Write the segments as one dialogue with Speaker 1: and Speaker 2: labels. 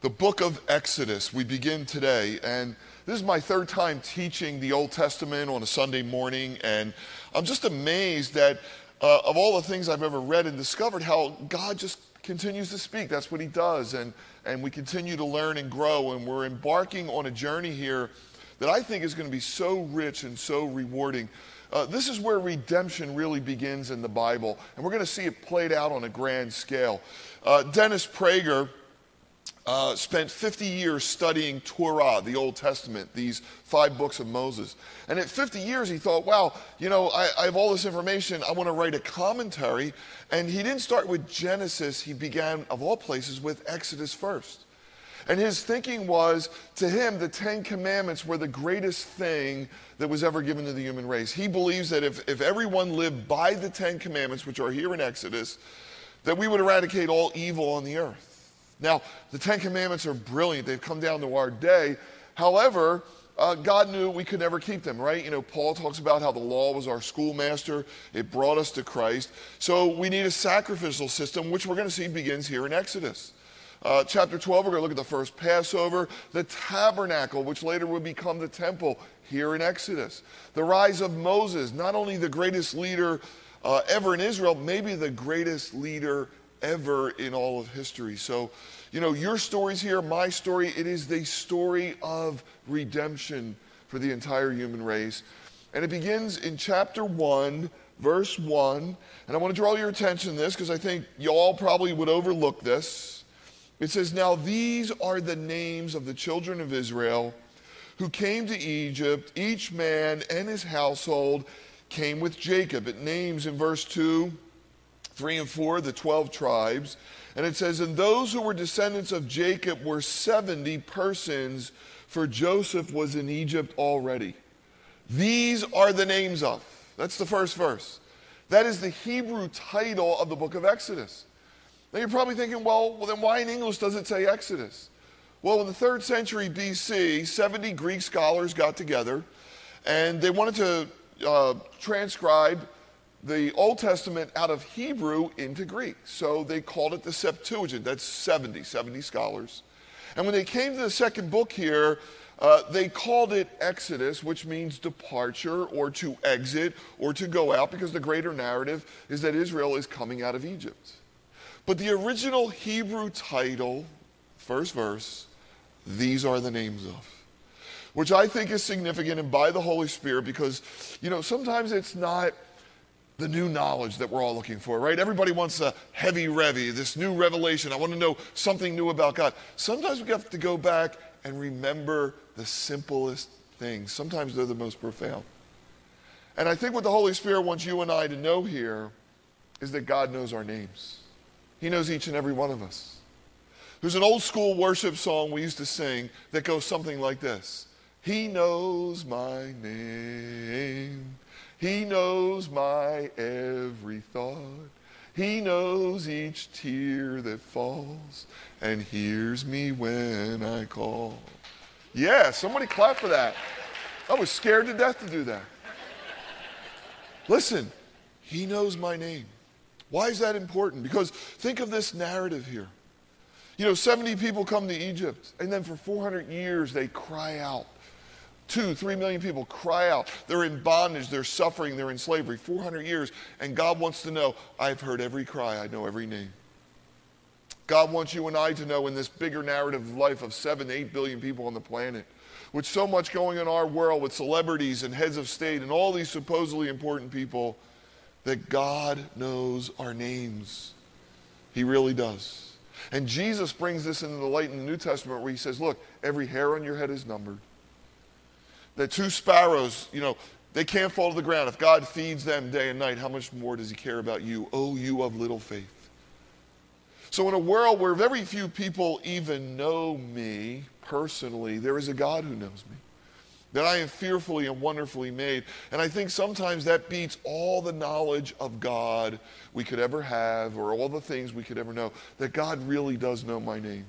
Speaker 1: the book of Exodus. We begin today, and this is my third time teaching the Old Testament on a Sunday morning, and I'm just amazed that uh, of all the things I've ever read and discovered, how God just continues to speak. That's what He does, and and we continue to learn and grow, and we're embarking on a journey here that I think is going to be so rich and so rewarding. Uh, this is where redemption really begins in the Bible, and we're going to see it played out on a grand scale. Uh, Dennis Prager uh, spent 50 years studying Torah, the Old Testament, these five books of Moses. And at 50 years, he thought, wow, you know, I, I have all this information. I want to write a commentary. And he didn't start with Genesis. He began, of all places, with Exodus first. And his thinking was, to him, the Ten Commandments were the greatest thing that was ever given to the human race. He believes that if, if everyone lived by the Ten Commandments, which are here in Exodus, that we would eradicate all evil on the earth. Now, the Ten Commandments are brilliant. They've come down to our day. However, uh, God knew we could never keep them, right? You know, Paul talks about how the law was our schoolmaster. It brought us to Christ. So we need a sacrificial system, which we're going to see begins here in Exodus. Uh, chapter 12, we're going to look at the first Passover, the tabernacle, which later would become the temple here in Exodus. The rise of Moses, not only the greatest leader uh, ever in Israel, maybe the greatest leader ever in all of history. So, you know, your story's here, my story, it is the story of redemption for the entire human race. And it begins in chapter 1, verse 1. And I want to draw your attention to this because I think y'all probably would overlook this. It says, Now these are the names of the children of Israel who came to Egypt. Each man and his household came with Jacob. It names in verse 2 3 and 4, the 12 tribes. And it says, And those who were descendants of Jacob were 70 persons, for Joseph was in Egypt already. These are the names of. That's the first verse. That is the Hebrew title of the book of Exodus. Now you're probably thinking, well, well then why in English does it say Exodus? Well, in the third century BC, 70 Greek scholars got together and they wanted to uh, transcribe the Old Testament out of Hebrew into Greek. So they called it the Septuagint. That's 70, 70 scholars. And when they came to the second book here, uh, they called it Exodus, which means departure or to exit or to go out, because the greater narrative is that Israel is coming out of Egypt. But the original Hebrew title, first verse, these are the names of which I think is significant and by the Holy Spirit because, you know, sometimes it's not the new knowledge that we're all looking for, right? Everybody wants a heavy revy, this new revelation. I want to know something new about God. Sometimes we have to go back and remember the simplest things. Sometimes they're the most profound. And I think what the Holy Spirit wants you and I to know here is that God knows our names. He knows each and every one of us. There's an old school worship song we used to sing that goes something like this He knows my name. He knows my every thought. He knows each tear that falls and hears me when I call. Yeah, somebody clap for that. I was scared to death to do that. Listen, he knows my name. Why is that important? Because think of this narrative here. You know, 70 people come to Egypt, and then for 400 years they cry out two, three million people cry out. They're in bondage, they're suffering, they're in slavery 400 years. And God wants to know, I've heard every cry, I know every name. God wants you and I to know in this bigger narrative of life of seven, eight billion people on the planet, with so much going on in our world with celebrities and heads of state and all these supposedly important people, that God knows our names. He really does. And Jesus brings this into the light in the New Testament where he says, Look, every hair on your head is numbered. The two sparrows, you know, they can't fall to the ground. If God feeds them day and night, how much more does He care about you? Oh, you of little faith. So, in a world where very few people even know me personally, there is a God who knows me. That I am fearfully and wonderfully made. And I think sometimes that beats all the knowledge of God we could ever have or all the things we could ever know. That God really does know my name.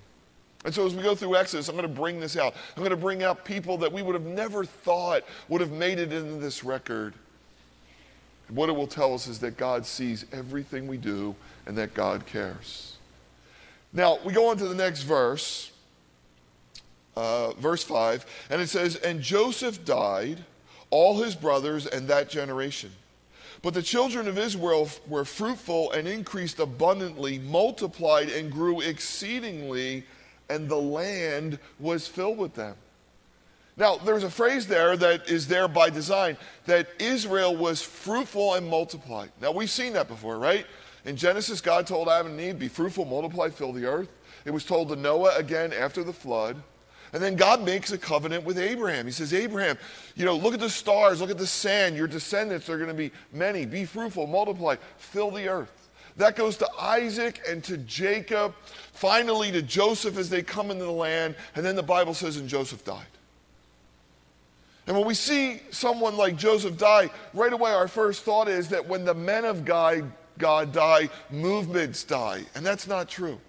Speaker 1: And so as we go through Exodus, I'm going to bring this out. I'm going to bring out people that we would have never thought would have made it into this record. And what it will tell us is that God sees everything we do and that God cares. Now, we go on to the next verse, uh, verse 5, and it says, And Joseph died, all his brothers, and that generation. But the children of Israel were fruitful and increased abundantly, multiplied and grew exceedingly, and the land was filled with them. Now, there's a phrase there that is there by design that Israel was fruitful and multiplied. Now, we've seen that before, right? In Genesis, God told Adam and Eve, Be fruitful, multiply, fill the earth. It was told to Noah again after the flood. And then God makes a covenant with Abraham. He says, Abraham, you know, look at the stars, look at the sand. Your descendants are going to be many. Be fruitful, multiply, fill the earth. That goes to Isaac and to Jacob, finally to Joseph as they come into the land. And then the Bible says, and Joseph died. And when we see someone like Joseph die, right away our first thought is that when the men of God, God die, movements die. And that's not true.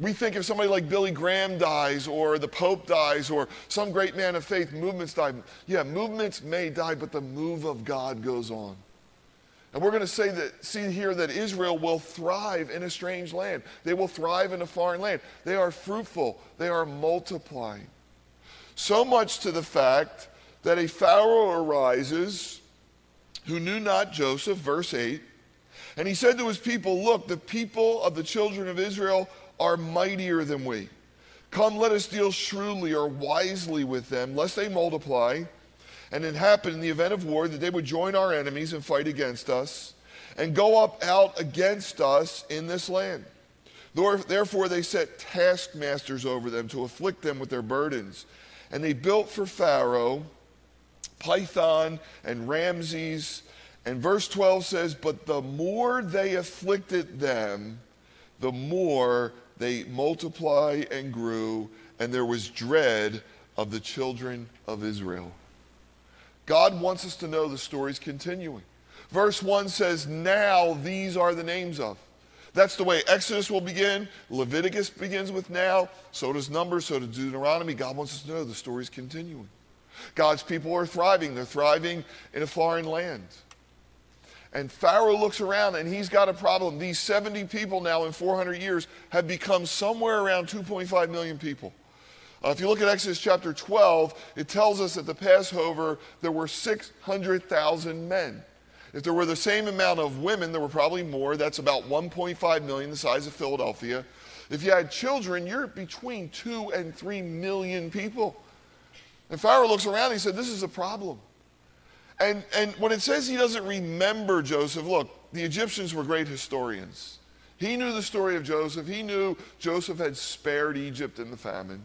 Speaker 1: We think if somebody like Billy Graham dies or the Pope dies or some great man of faith, movements die. Yeah, movements may die, but the move of God goes on. And we're going to say that, see here that Israel will thrive in a strange land. They will thrive in a foreign land. They are fruitful, they are multiplying. So much to the fact that a Pharaoh arises who knew not Joseph, verse 8, and he said to his people, Look, the people of the children of Israel are mightier than we. Come, let us deal shrewdly or wisely with them, lest they multiply. And it happened in the event of war that they would join our enemies and fight against us and go up out against us in this land. Therefore, they set taskmasters over them to afflict them with their burdens. And they built for Pharaoh Pithom and Ramses. And verse 12 says, But the more they afflicted them, the more they multiplied and grew, and there was dread of the children of Israel. God wants us to know the story's continuing. Verse 1 says, Now these are the names of. That's the way Exodus will begin. Leviticus begins with now. So does Numbers. So does Deuteronomy. God wants us to know the story's continuing. God's people are thriving. They're thriving in a foreign land. And Pharaoh looks around and he's got a problem. These 70 people now in 400 years have become somewhere around 2.5 million people. Uh, if you look at Exodus chapter 12, it tells us at the Passover there were 600,000 men. If there were the same amount of women, there were probably more. That's about 1.5 million, the size of Philadelphia. If you had children, you're between 2 and 3 million people. And Pharaoh looks around and he said, This is a problem. And, and when it says he doesn't remember Joseph, look, the Egyptians were great historians. He knew the story of Joseph. He knew Joseph had spared Egypt in the famine.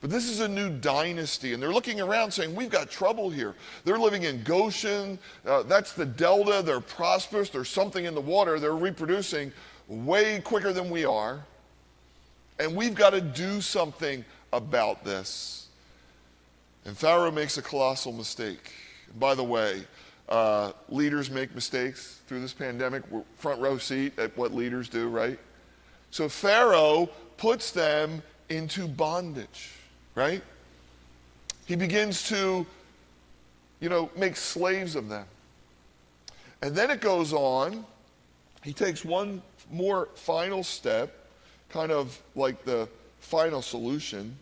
Speaker 1: But this is a new dynasty, and they're looking around saying, We've got trouble here. They're living in Goshen. Uh, that's the delta. They're prosperous. There's something in the water. They're reproducing way quicker than we are. And we've got to do something about this. And Pharaoh makes a colossal mistake. By the way, uh, leaders make mistakes through this pandemic. We're front row seat at what leaders do, right? So Pharaoh puts them into bondage, right? He begins to, you know, make slaves of them. And then it goes on. He takes one more final step, kind of like the final solution.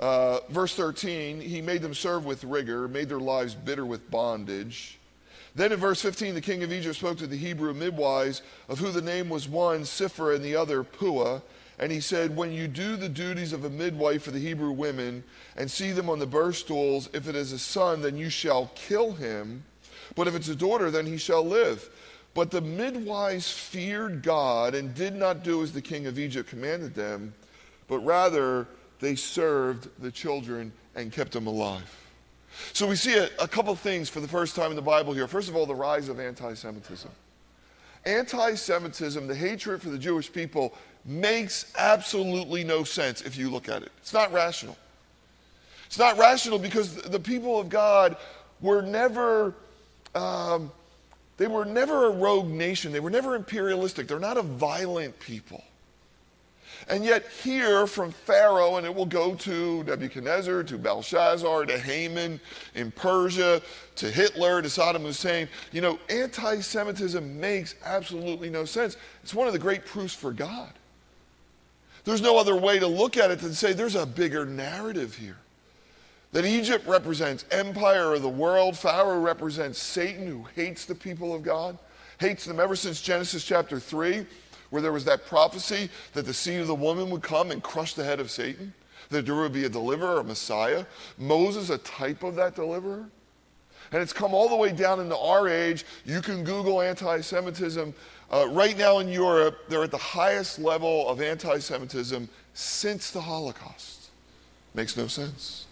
Speaker 1: Uh, verse 13, he made them serve with rigor, made their lives bitter with bondage. Then in verse 15, the king of Egypt spoke to the Hebrew midwives, of who the name was one Shiphrah and the other Puah. And he said, When you do the duties of a midwife for the Hebrew women and see them on the birth stools, if it is a son, then you shall kill him. But if it's a daughter, then he shall live. But the midwives feared God and did not do as the king of Egypt commanded them, but rather they served the children and kept them alive. So we see a, a couple things for the first time in the Bible here. First of all, the rise of anti Semitism. Anti Semitism, the hatred for the Jewish people, makes absolutely no sense if you look at it. It's not rational. It's not rational because the people of God were never. Um, they were never a rogue nation. They were never imperialistic. They're not a violent people. And yet, here from Pharaoh, and it will go to Nebuchadnezzar, to Belshazzar, to Haman in Persia, to Hitler, to Saddam Hussein, you know, anti Semitism makes absolutely no sense. It's one of the great proofs for God. There's no other way to look at it than say there's a bigger narrative here. That Egypt represents empire of the world, Pharaoh represents Satan who hates the people of God, hates them ever since Genesis chapter 3, where there was that prophecy that the seed of the woman would come and crush the head of Satan, that there would be a deliverer, a Messiah. Moses, a type of that deliverer. And it's come all the way down into our age. You can Google anti Semitism. Uh, right now in Europe, they're at the highest level of anti Semitism since the Holocaust. Makes no sense.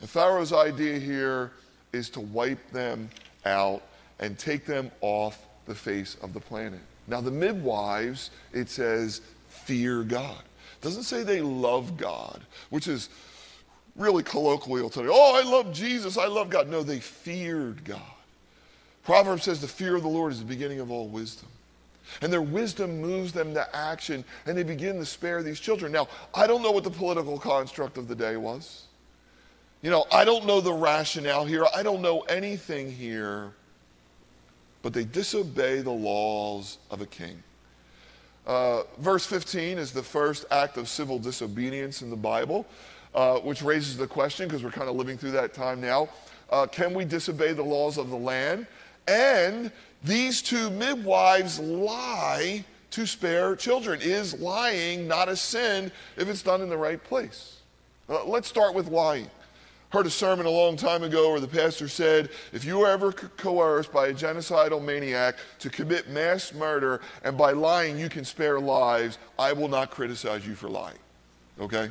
Speaker 1: And Pharaoh's idea here is to wipe them out and take them off the face of the planet. Now, the midwives, it says, fear God. It doesn't say they love God, which is really colloquial today. Oh, I love Jesus. I love God. No, they feared God. Proverbs says the fear of the Lord is the beginning of all wisdom. And their wisdom moves them to action, and they begin to spare these children. Now, I don't know what the political construct of the day was. You know, I don't know the rationale here. I don't know anything here. But they disobey the laws of a king. Uh, verse 15 is the first act of civil disobedience in the Bible uh, which raises the question, because we're kind of living through that time now uh, can we disobey the laws of the land? And these two midwives lie to spare children. Is lying not a sin if it's done in the right place? Uh, let's start with lying. Heard a sermon a long time ago where the pastor said, if you are ever coerced by a genocidal maniac to commit mass murder and by lying you can spare lives, I will not criticize you for lying. Okay?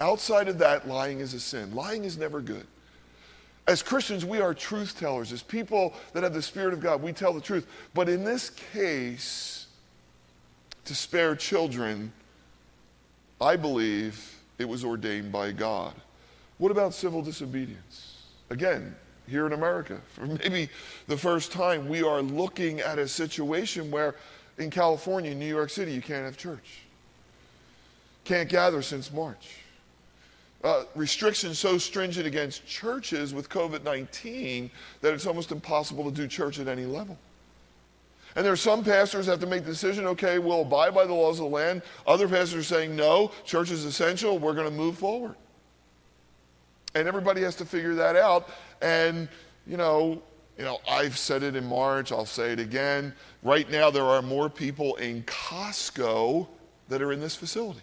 Speaker 1: Outside of that, lying is a sin. Lying is never good. As Christians, we are truth tellers. As people that have the Spirit of God, we tell the truth. But in this case, to spare children, I believe it was ordained by God. What about civil disobedience? Again, here in America, for maybe the first time, we are looking at a situation where in California, New York City, you can't have church. Can't gather since March uh, restrictions so stringent against churches with COVID 19 that it's almost impossible to do church at any level. And there are some pastors that have to make the decision okay, we'll abide by the laws of the land. Other pastors are saying, no, church is essential, we're going to move forward. And everybody has to figure that out. And, you know, you know, I've said it in March, I'll say it again. Right now, there are more people in Costco that are in this facility.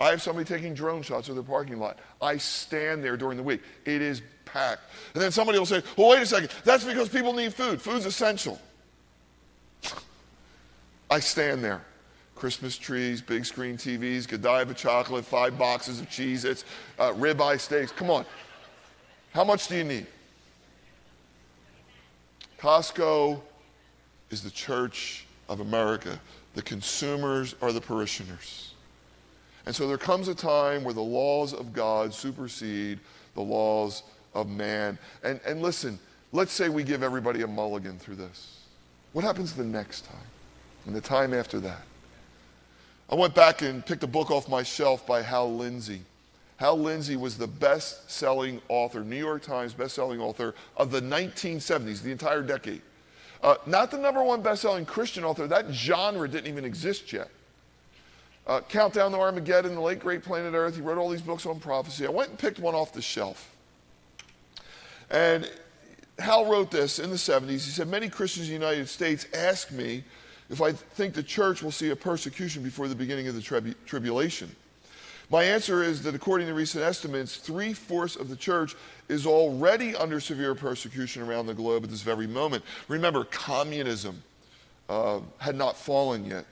Speaker 1: I have somebody taking drone shots of the parking lot. I stand there during the week. It is packed. And then somebody will say, well, wait a second. That's because people need food. Food's essential. I stand there. Christmas trees, big screen TVs, Godiva chocolate, five boxes of Cheez Its, uh, ribeye steaks. Come on. How much do you need? Costco is the church of America. The consumers are the parishioners. And so there comes a time where the laws of God supersede the laws of man. And, and listen, let's say we give everybody a mulligan through this. What happens the next time and the time after that? I went back and picked a book off my shelf by Hal Lindsey. Hal Lindsey was the best selling author, New York Times best selling author of the 1970s, the entire decade. Uh, not the number one best selling Christian author, that genre didn't even exist yet. Uh, Countdown to Armageddon, The Late Great Planet Earth. He wrote all these books on prophecy. I went and picked one off the shelf. And Hal wrote this in the 70s. He said, Many Christians in the United States ask me if I think the church will see a persecution before the beginning of the tribu- tribulation. My answer is that according to recent estimates, three fourths of the church is already under severe persecution around the globe at this very moment. Remember, communism uh, had not fallen yet.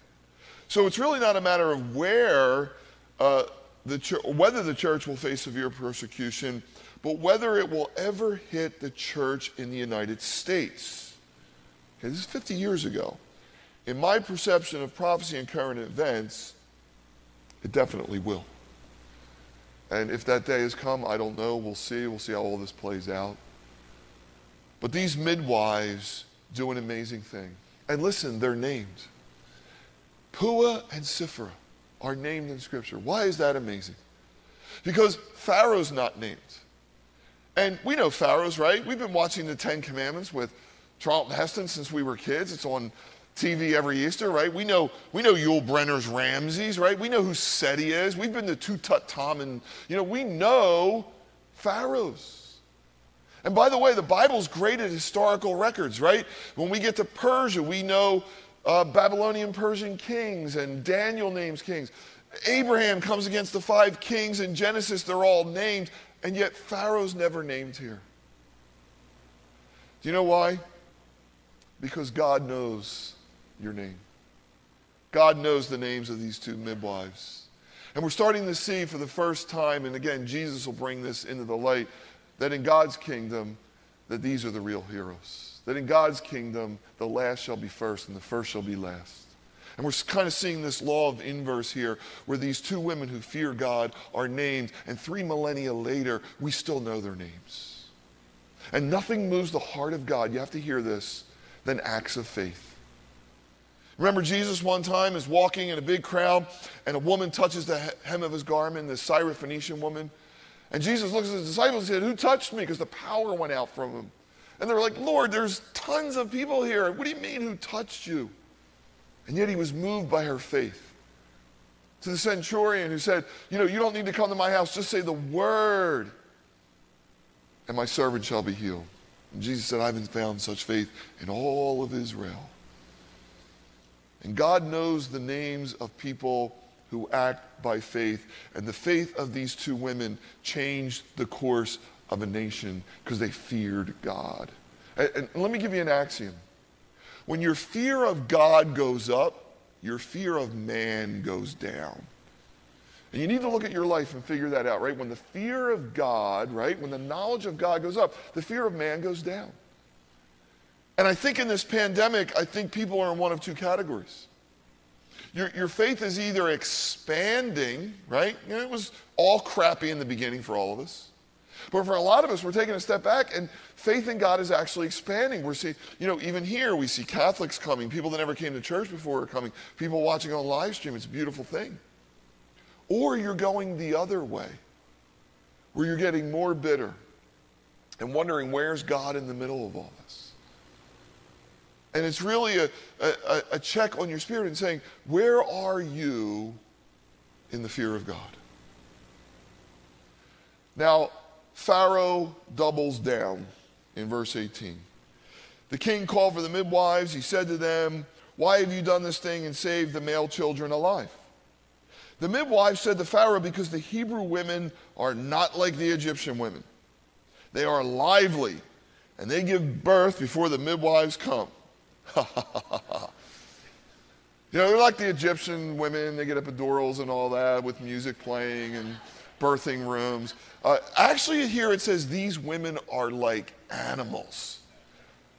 Speaker 1: So it's really not a matter of where uh, the ch- whether the church will face severe persecution, but whether it will ever hit the church in the United States. Okay, this is 50 years ago. In my perception of prophecy and current events, it definitely will. And if that day has come, I don't know. We'll see. We'll see how all this plays out. But these midwives do an amazing thing. And listen, they're named. Puah and Shiphrah are named in Scripture. Why is that amazing? Because Pharaoh's not named. And we know Pharaoh's, right? We've been watching the Ten Commandments with Charlton Heston since we were kids. It's on TV every Easter, right? We know, we know Yul Brynner's Ramses, right? We know who Seti is. We've been to Tutankhamun. You know, we know pharaohs. And by the way, the Bible's great at historical records, right? When we get to Persia, we know uh, Babylonian Persian kings and Daniel names kings. Abraham comes against the five kings in Genesis, they're all named, and yet Pharaoh's never named here. Do you know why? Because God knows your name. God knows the names of these two midwives. And we're starting to see for the first time, and again, Jesus will bring this into the light, that in God's kingdom, that these are the real heroes. That in God's kingdom, the last shall be first and the first shall be last. And we're kind of seeing this law of inverse here, where these two women who fear God are named, and three millennia later, we still know their names. And nothing moves the heart of God, you have to hear this, than acts of faith. Remember, Jesus one time is walking in a big crowd, and a woman touches the hem of his garment, this Syrophoenician woman. And Jesus looks at his disciples and said, Who touched me? Because the power went out from him. And they're like, Lord, there's tons of people here. What do you mean, who touched you? And yet he was moved by her faith. To the centurion who said, You know, you don't need to come to my house, just say the word, and my servant shall be healed. And Jesus said, I haven't found such faith in all of Israel. And God knows the names of people who act by faith. And the faith of these two women changed the course of a nation because they feared God. And, and, let me give you an axiom. When your fear of God goes up, your fear of man goes down. And you need to look at your life and figure that out, right? When the fear of God, right, when the knowledge of God goes up, the fear of man goes down. And I think in this pandemic, I think people are in one of two categories. Your, your faith is either expanding, right? You know, it was all crappy in the beginning for all of us. But for a lot of us, we're taking a step back, and faith in God is actually expanding. We're seeing, you know, even here, we see Catholics coming, people that never came to church before are coming, people watching on live stream. It's a beautiful thing. Or you're going the other way, where you're getting more bitter and wondering, where's God in the middle of all this? And it's really a, a, a, check on your spirit and saying, where are you in the fear of God? Now, Pharaoh doubles down in verse 18. The king called for the midwives. He said to them, Why have you done this thing and saved the male children alive? The midwives said to Pharaoh, Because the Hebrew women are not like the Egyptian women. They are lively, and they give birth before the midwives come. you know, they're like the Egyptian women. They get epidurals and all that with music playing and birthing rooms. Uh, actually, here it says these women are like animals.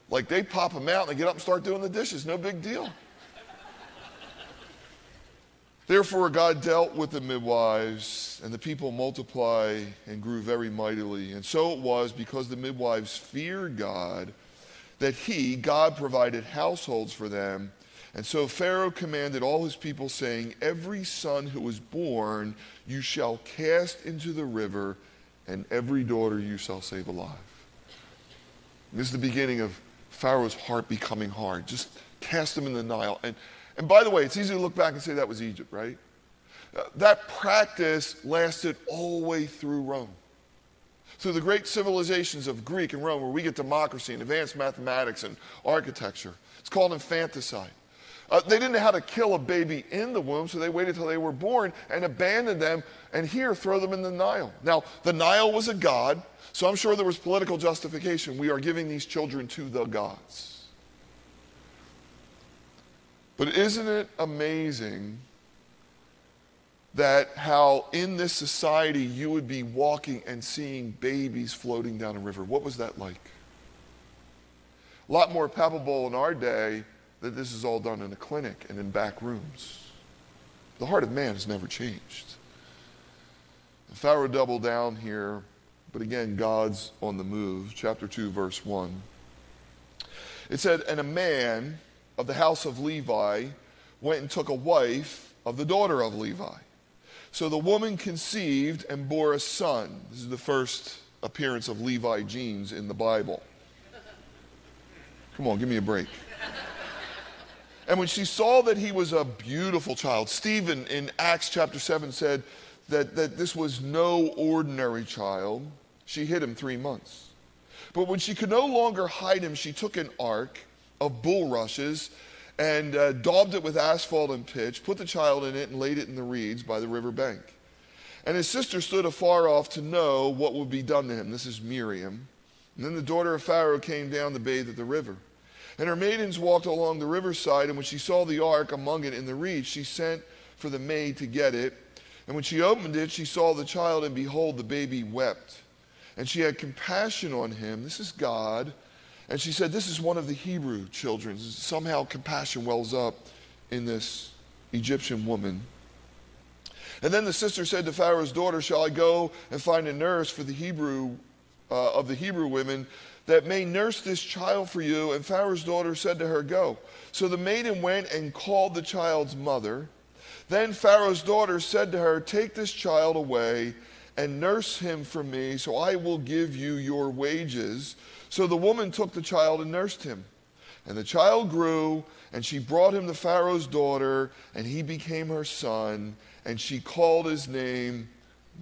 Speaker 1: Like they pop them out and they get up and start doing the dishes. No big deal. Therefore, God dealt with the midwives, and the people multiplied and grew very mightily. And so it was because the midwives feared God that he, God, provided households for them. And so Pharaoh commanded all his people, saying, Every son who is born you shall cast into the river, and every daughter you shall save alive. This is the beginning of Pharaoh's heart becoming hard. Just cast them in the Nile. And, and by the way, it's easy to look back and say that was Egypt, right? Uh, that practice lasted all the way through Rome through the great civilizations of Greek and Rome, where we get democracy and advanced mathematics and architecture. It's called infanticide. Uh, they didn't know how to kill a baby in the womb, so they waited till they were born and abandoned them, and here throw them in the Nile. Now, the Nile was a god, so I'm sure there was political justification. We are giving these children to the gods. But isn't it amazing that how in this society you would be walking and seeing babies floating down a river. What was that like? A lot more palpable in our day that this is all done in a clinic and in back rooms. The heart of man has never changed. And Pharaoh doubled down here, but again, God's on the move. Chapter 2, verse 1. It said, And a man of the house of Levi went and took a wife of the daughter of Levi. So the woman conceived and bore a son. This is the first appearance of Levi genes in the Bible. Come on, give me a break. And when she saw that he was a beautiful child, Stephen in Acts chapter 7 said that, that this was no ordinary child, she hid him three months. But when she could no longer hide him, she took an ark of bulrushes and uh, daubed it with asphalt and pitch, put the child in it, and laid it in the reeds by the river bank. And his sister stood afar off to know what would be done to him. This is Miriam. And then the daughter of Pharaoh came down to bathe at the river. And her maidens walked along the riverside, and when she saw the ark among it in the reeds, she sent for the maid to get it. And when she opened it, she saw the child, and behold, the baby wept. And she had compassion on him. This is God. And she said, This is one of the Hebrew children. Somehow compassion wells up in this Egyptian woman. And then the sister said to Pharaoh's daughter, Shall I go and find a nurse for the Hebrew uh, of the Hebrew women that may nurse this child for you? And Pharaoh's daughter said to her, Go. So the maiden went and called the child's mother. Then Pharaoh's daughter said to her, Take this child away and nurse him for me, so I will give you your wages. So the woman took the child and nursed him. And the child grew, and she brought him to Pharaoh's daughter, and he became her son and she called his name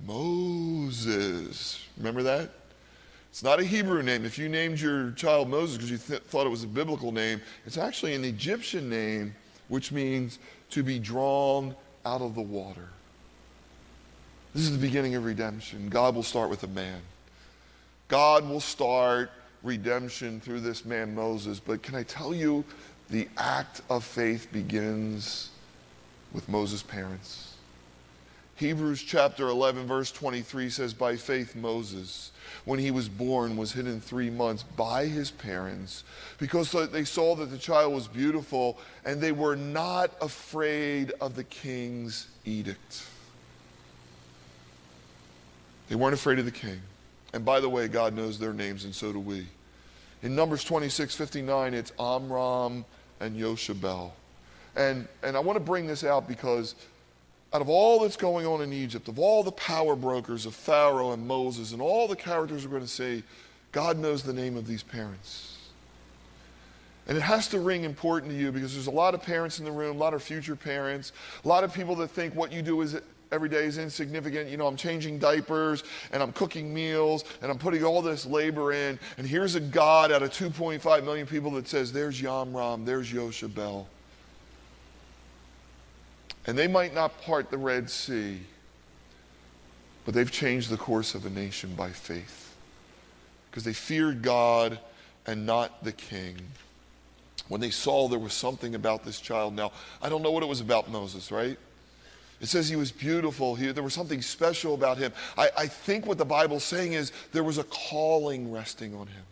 Speaker 1: Moses. Remember that? It's not a Hebrew name. If you named your child Moses because you th- thought it was a biblical name, it's actually an Egyptian name, which means to be drawn out of the water. This is the beginning of redemption. God will start with a man. God will start redemption through this man Moses. But can I tell you, the act of faith begins with Moses' parents. Hebrews chapter 11, verse 23 says, By faith, Moses, when he was born, was hidden three months by his parents because they saw that the child was beautiful and they were not afraid of the king's edict. They weren't afraid of the king. And by the way, God knows their names, and so do we. In Numbers 26, 59, it's Amram and Yoshabel. And, and I want to bring this out because out of all that's going on in Egypt, of all the power brokers of Pharaoh and Moses, and all the characters we're going to see, God knows the name of these parents. And it has to ring important to you because there's a lot of parents in the room, a lot of future parents, a lot of people that think what you do is every day is insignificant. You know, I'm changing diapers and I'm cooking meals and I'm putting all this labor in. And here's a God out of 2.5 million people that says, there's Yamram, there's Yoshabel. And they might not part the Red Sea, but they've changed the course of a nation by faith because they feared God and not the king. When they saw there was something about this child, now, I don't know what it was about Moses, right? It says he was beautiful. He, there was something special about him. I, I think what the Bible's saying is there was a calling resting on him.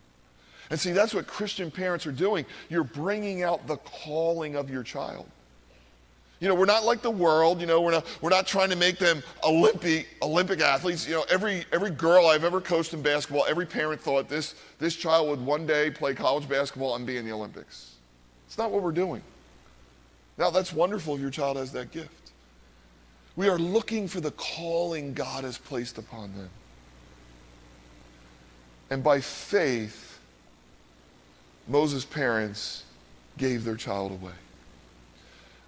Speaker 1: And see, that's what Christian parents are doing. You're bringing out the calling of your child. You know, we're not like the world. You know, we're not, we're not trying to make them Olympic, Olympic athletes. You know, every, every girl I've ever coached in basketball, every parent thought this, this child would one day play college basketball and be in the Olympics. It's not what we're doing. Now, that's wonderful if your child has that gift. We are looking for the calling God has placed upon them. And by faith, Moses' parents gave their child away.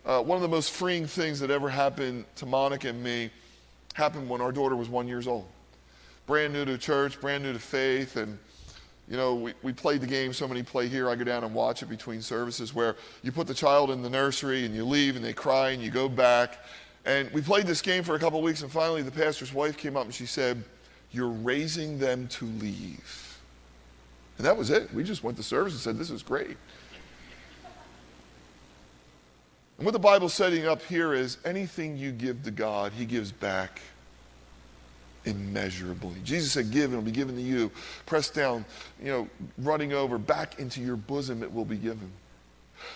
Speaker 1: Uh, one of the most freeing things that ever happened to Monica and me happened when our daughter was one years old. Brand new to church, brand new to faith, and you know, we, we played the game, so many play here, I go down and watch it between services where you put the child in the nursery and you leave and they cry and you go back. And we played this game for a couple weeks and finally the pastor's wife came up and she said, You're raising them to leave. And that was it. We just went to service and said, This is great. And what the Bible's setting up here is anything you give to God, He gives back immeasurably. Jesus said, Give and it'll be given to you. Pressed down, you know, running over, back into your bosom it will be given.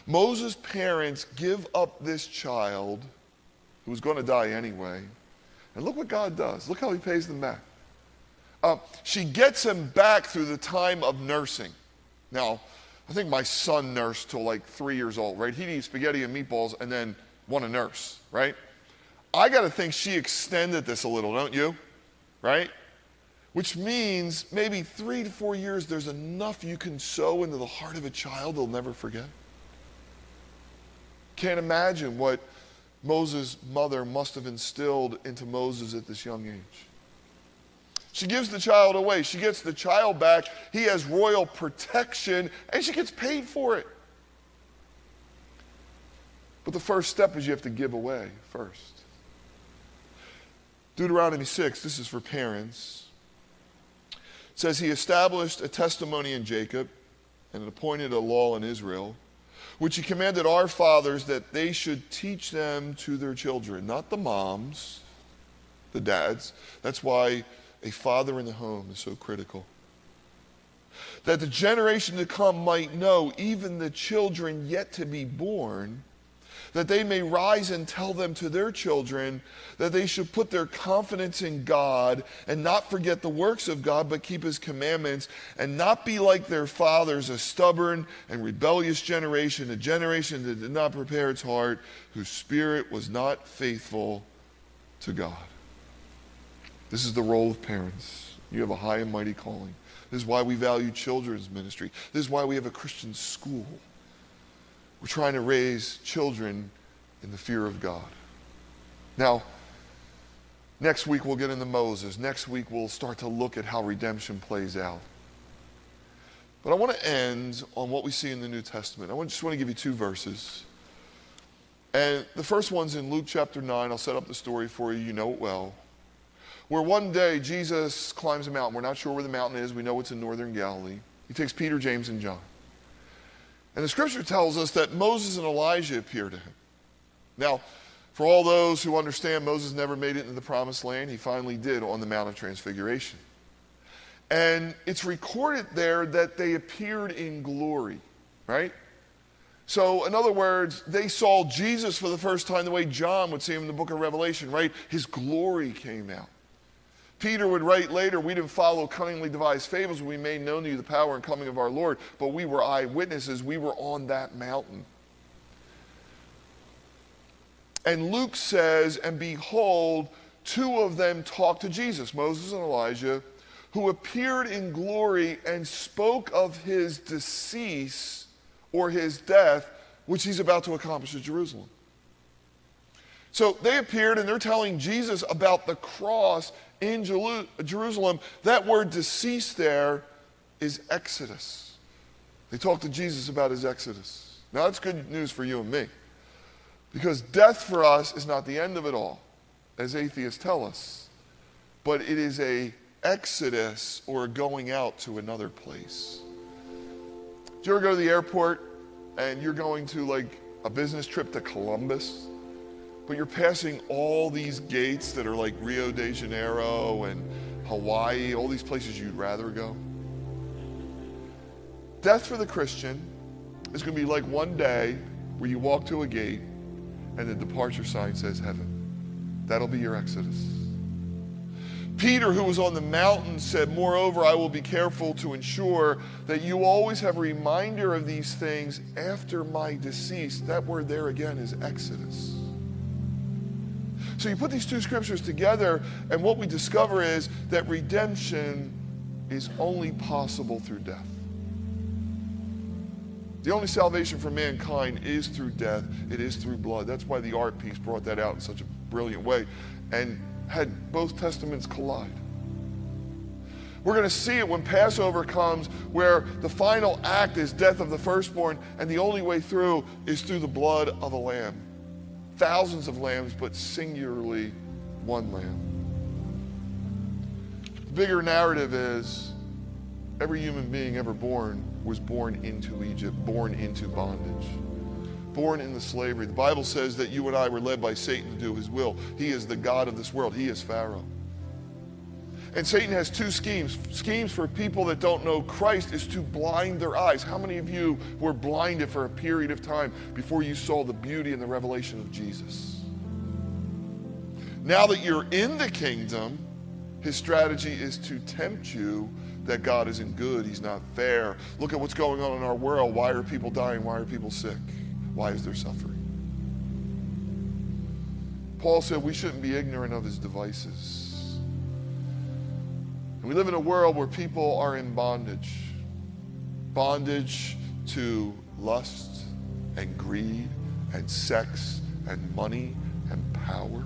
Speaker 1: Moses' parents give up this child who was going to die anyway. And look what God does. Look how He pays them back. Uh, she gets him back through the time of nursing. Now, I think my son nursed till like three years old, right? He'd eat spaghetti and meatballs and then want to nurse, right? I got to think she extended this a little, don't you? Right? Which means maybe three to four years, there's enough you can sow into the heart of a child they'll never forget. Can't imagine what Moses' mother must have instilled into Moses at this young age. She gives the child away. She gets the child back. He has royal protection, and she gets paid for it. But the first step is you have to give away first. Deuteronomy 6, this is for parents, says he established a testimony in Jacob and appointed a law in Israel, which he commanded our fathers that they should teach them to their children, not the moms, the dads. That's why a father in the home is so critical. That the generation to come might know, even the children yet to be born, that they may rise and tell them to their children that they should put their confidence in God and not forget the works of God, but keep his commandments and not be like their fathers, a stubborn and rebellious generation, a generation that did not prepare its heart, whose spirit was not faithful to God. This is the role of parents. You have a high and mighty calling. This is why we value children's ministry. This is why we have a Christian school. We're trying to raise children in the fear of God. Now, next week we'll get into Moses. Next week we'll start to look at how redemption plays out. But I want to end on what we see in the New Testament. I just want to give you two verses. And the first one's in Luke chapter 9. I'll set up the story for you. You know it well where one day Jesus climbs a mountain. We're not sure where the mountain is. We know it's in northern Galilee. He takes Peter, James, and John. And the scripture tells us that Moses and Elijah appear to him. Now, for all those who understand Moses never made it into the promised land, he finally did on the Mount of Transfiguration. And it's recorded there that they appeared in glory, right? So, in other words, they saw Jesus for the first time the way John would see him in the book of Revelation, right? His glory came out. Peter would write later, We didn't follow cunningly devised fables, we made known to you the power and coming of our Lord, but we were eyewitnesses. We were on that mountain. And Luke says, And behold, two of them talked to Jesus, Moses and Elijah, who appeared in glory and spoke of his decease or his death, which he's about to accomplish at Jerusalem. So they appeared and they're telling Jesus about the cross in Jerusalem. That word deceased there is Exodus. They talked to Jesus about his Exodus. Now that's good news for you and me. Because death for us is not the end of it all, as atheists tell us, but it is a exodus or going out to another place. Do you ever go to the airport and you're going to like a business trip to Columbus? But you're passing all these gates that are like Rio de Janeiro and Hawaii, all these places you'd rather go. Death for the Christian is going to be like one day where you walk to a gate and the departure sign says heaven. That'll be your exodus. Peter, who was on the mountain, said, Moreover, I will be careful to ensure that you always have a reminder of these things after my decease. That word there again is Exodus. So you put these two scriptures together, and what we discover is that redemption is only possible through death. The only salvation for mankind is through death, it is through blood. That's why the art piece brought that out in such a brilliant way and had both testaments collide. We're going to see it when Passover comes, where the final act is death of the firstborn, and the only way through is through the blood of a lamb thousands of lambs, but singularly one lamb. The bigger narrative is every human being ever born was born into Egypt, born into bondage, born into slavery. The Bible says that you and I were led by Satan to do his will. He is the God of this world, he is Pharaoh. And Satan has two schemes. Schemes for people that don't know Christ is to blind their eyes. How many of you were blinded for a period of time before you saw the beauty and the revelation of Jesus? Now that you're in the kingdom, his strategy is to tempt you that God isn't good, he's not fair. Look at what's going on in our world. Why are people dying? Why are people sick? Why is there suffering? Paul said we shouldn't be ignorant of his devices. We live in a world where people are in bondage bondage to lust and greed and sex and money and power.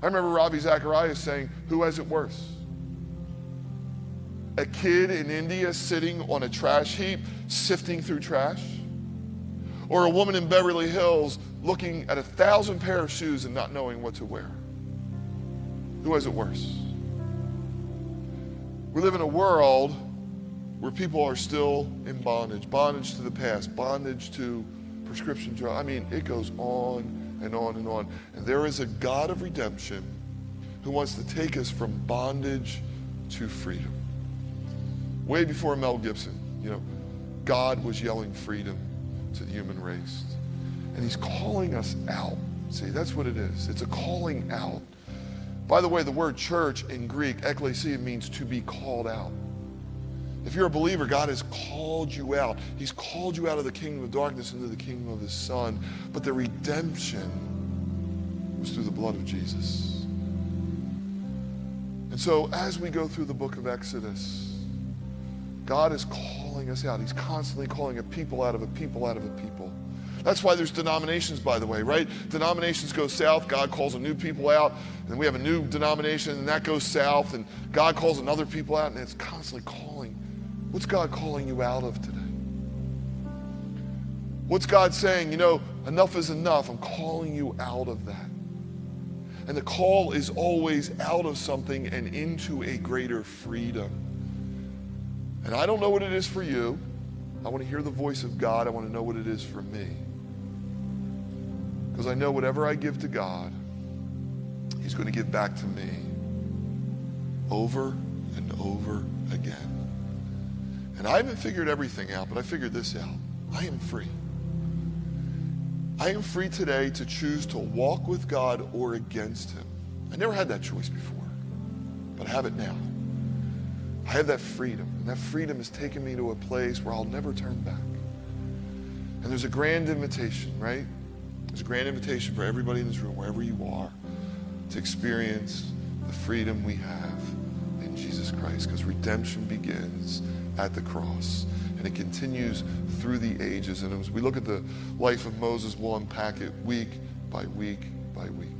Speaker 1: I remember Ravi Zacharias saying, Who has it worse? A kid in India sitting on a trash heap, sifting through trash? Or a woman in Beverly Hills looking at a thousand pair of shoes and not knowing what to wear? Who has it worse? We live in a world where people are still in bondage bondage to the past, bondage to prescription drugs. I mean, it goes on and on and on. And there is a God of redemption who wants to take us from bondage to freedom. Way before Mel Gibson, you know, God was yelling freedom to the human race. And he's calling us out. See, that's what it is. It's a calling out. By the way, the word church in Greek, ekklesia, means to be called out. If you're a believer, God has called you out. He's called you out of the kingdom of darkness into the kingdom of His Son. But the redemption was through the blood of Jesus. And so, as we go through the book of Exodus, God is calling us out. He's constantly calling a people out of a people out of a people. That's why there's denominations, by the way, right? Denominations go south, God calls a new people out, and we have a new denomination, and that goes south, and God calls another people out, and it's constantly calling. What's God calling you out of today? What's God saying? You know, enough is enough. I'm calling you out of that. And the call is always out of something and into a greater freedom. And I don't know what it is for you. I want to hear the voice of God. I want to know what it is for me. Because I know whatever I give to God, He's going to give back to me over and over again. And I haven't figured everything out, but I figured this out. I am free. I am free today to choose to walk with God or against Him. I never had that choice before, but I have it now. I have that freedom, and that freedom has taken me to a place where I'll never turn back. And there's a grand invitation, right? There's a grand invitation for everybody in this room, wherever you are, to experience the freedom we have in Jesus Christ, because redemption begins at the cross. And it continues through the ages. And as we look at the life of Moses, we'll unpack it week by week by week.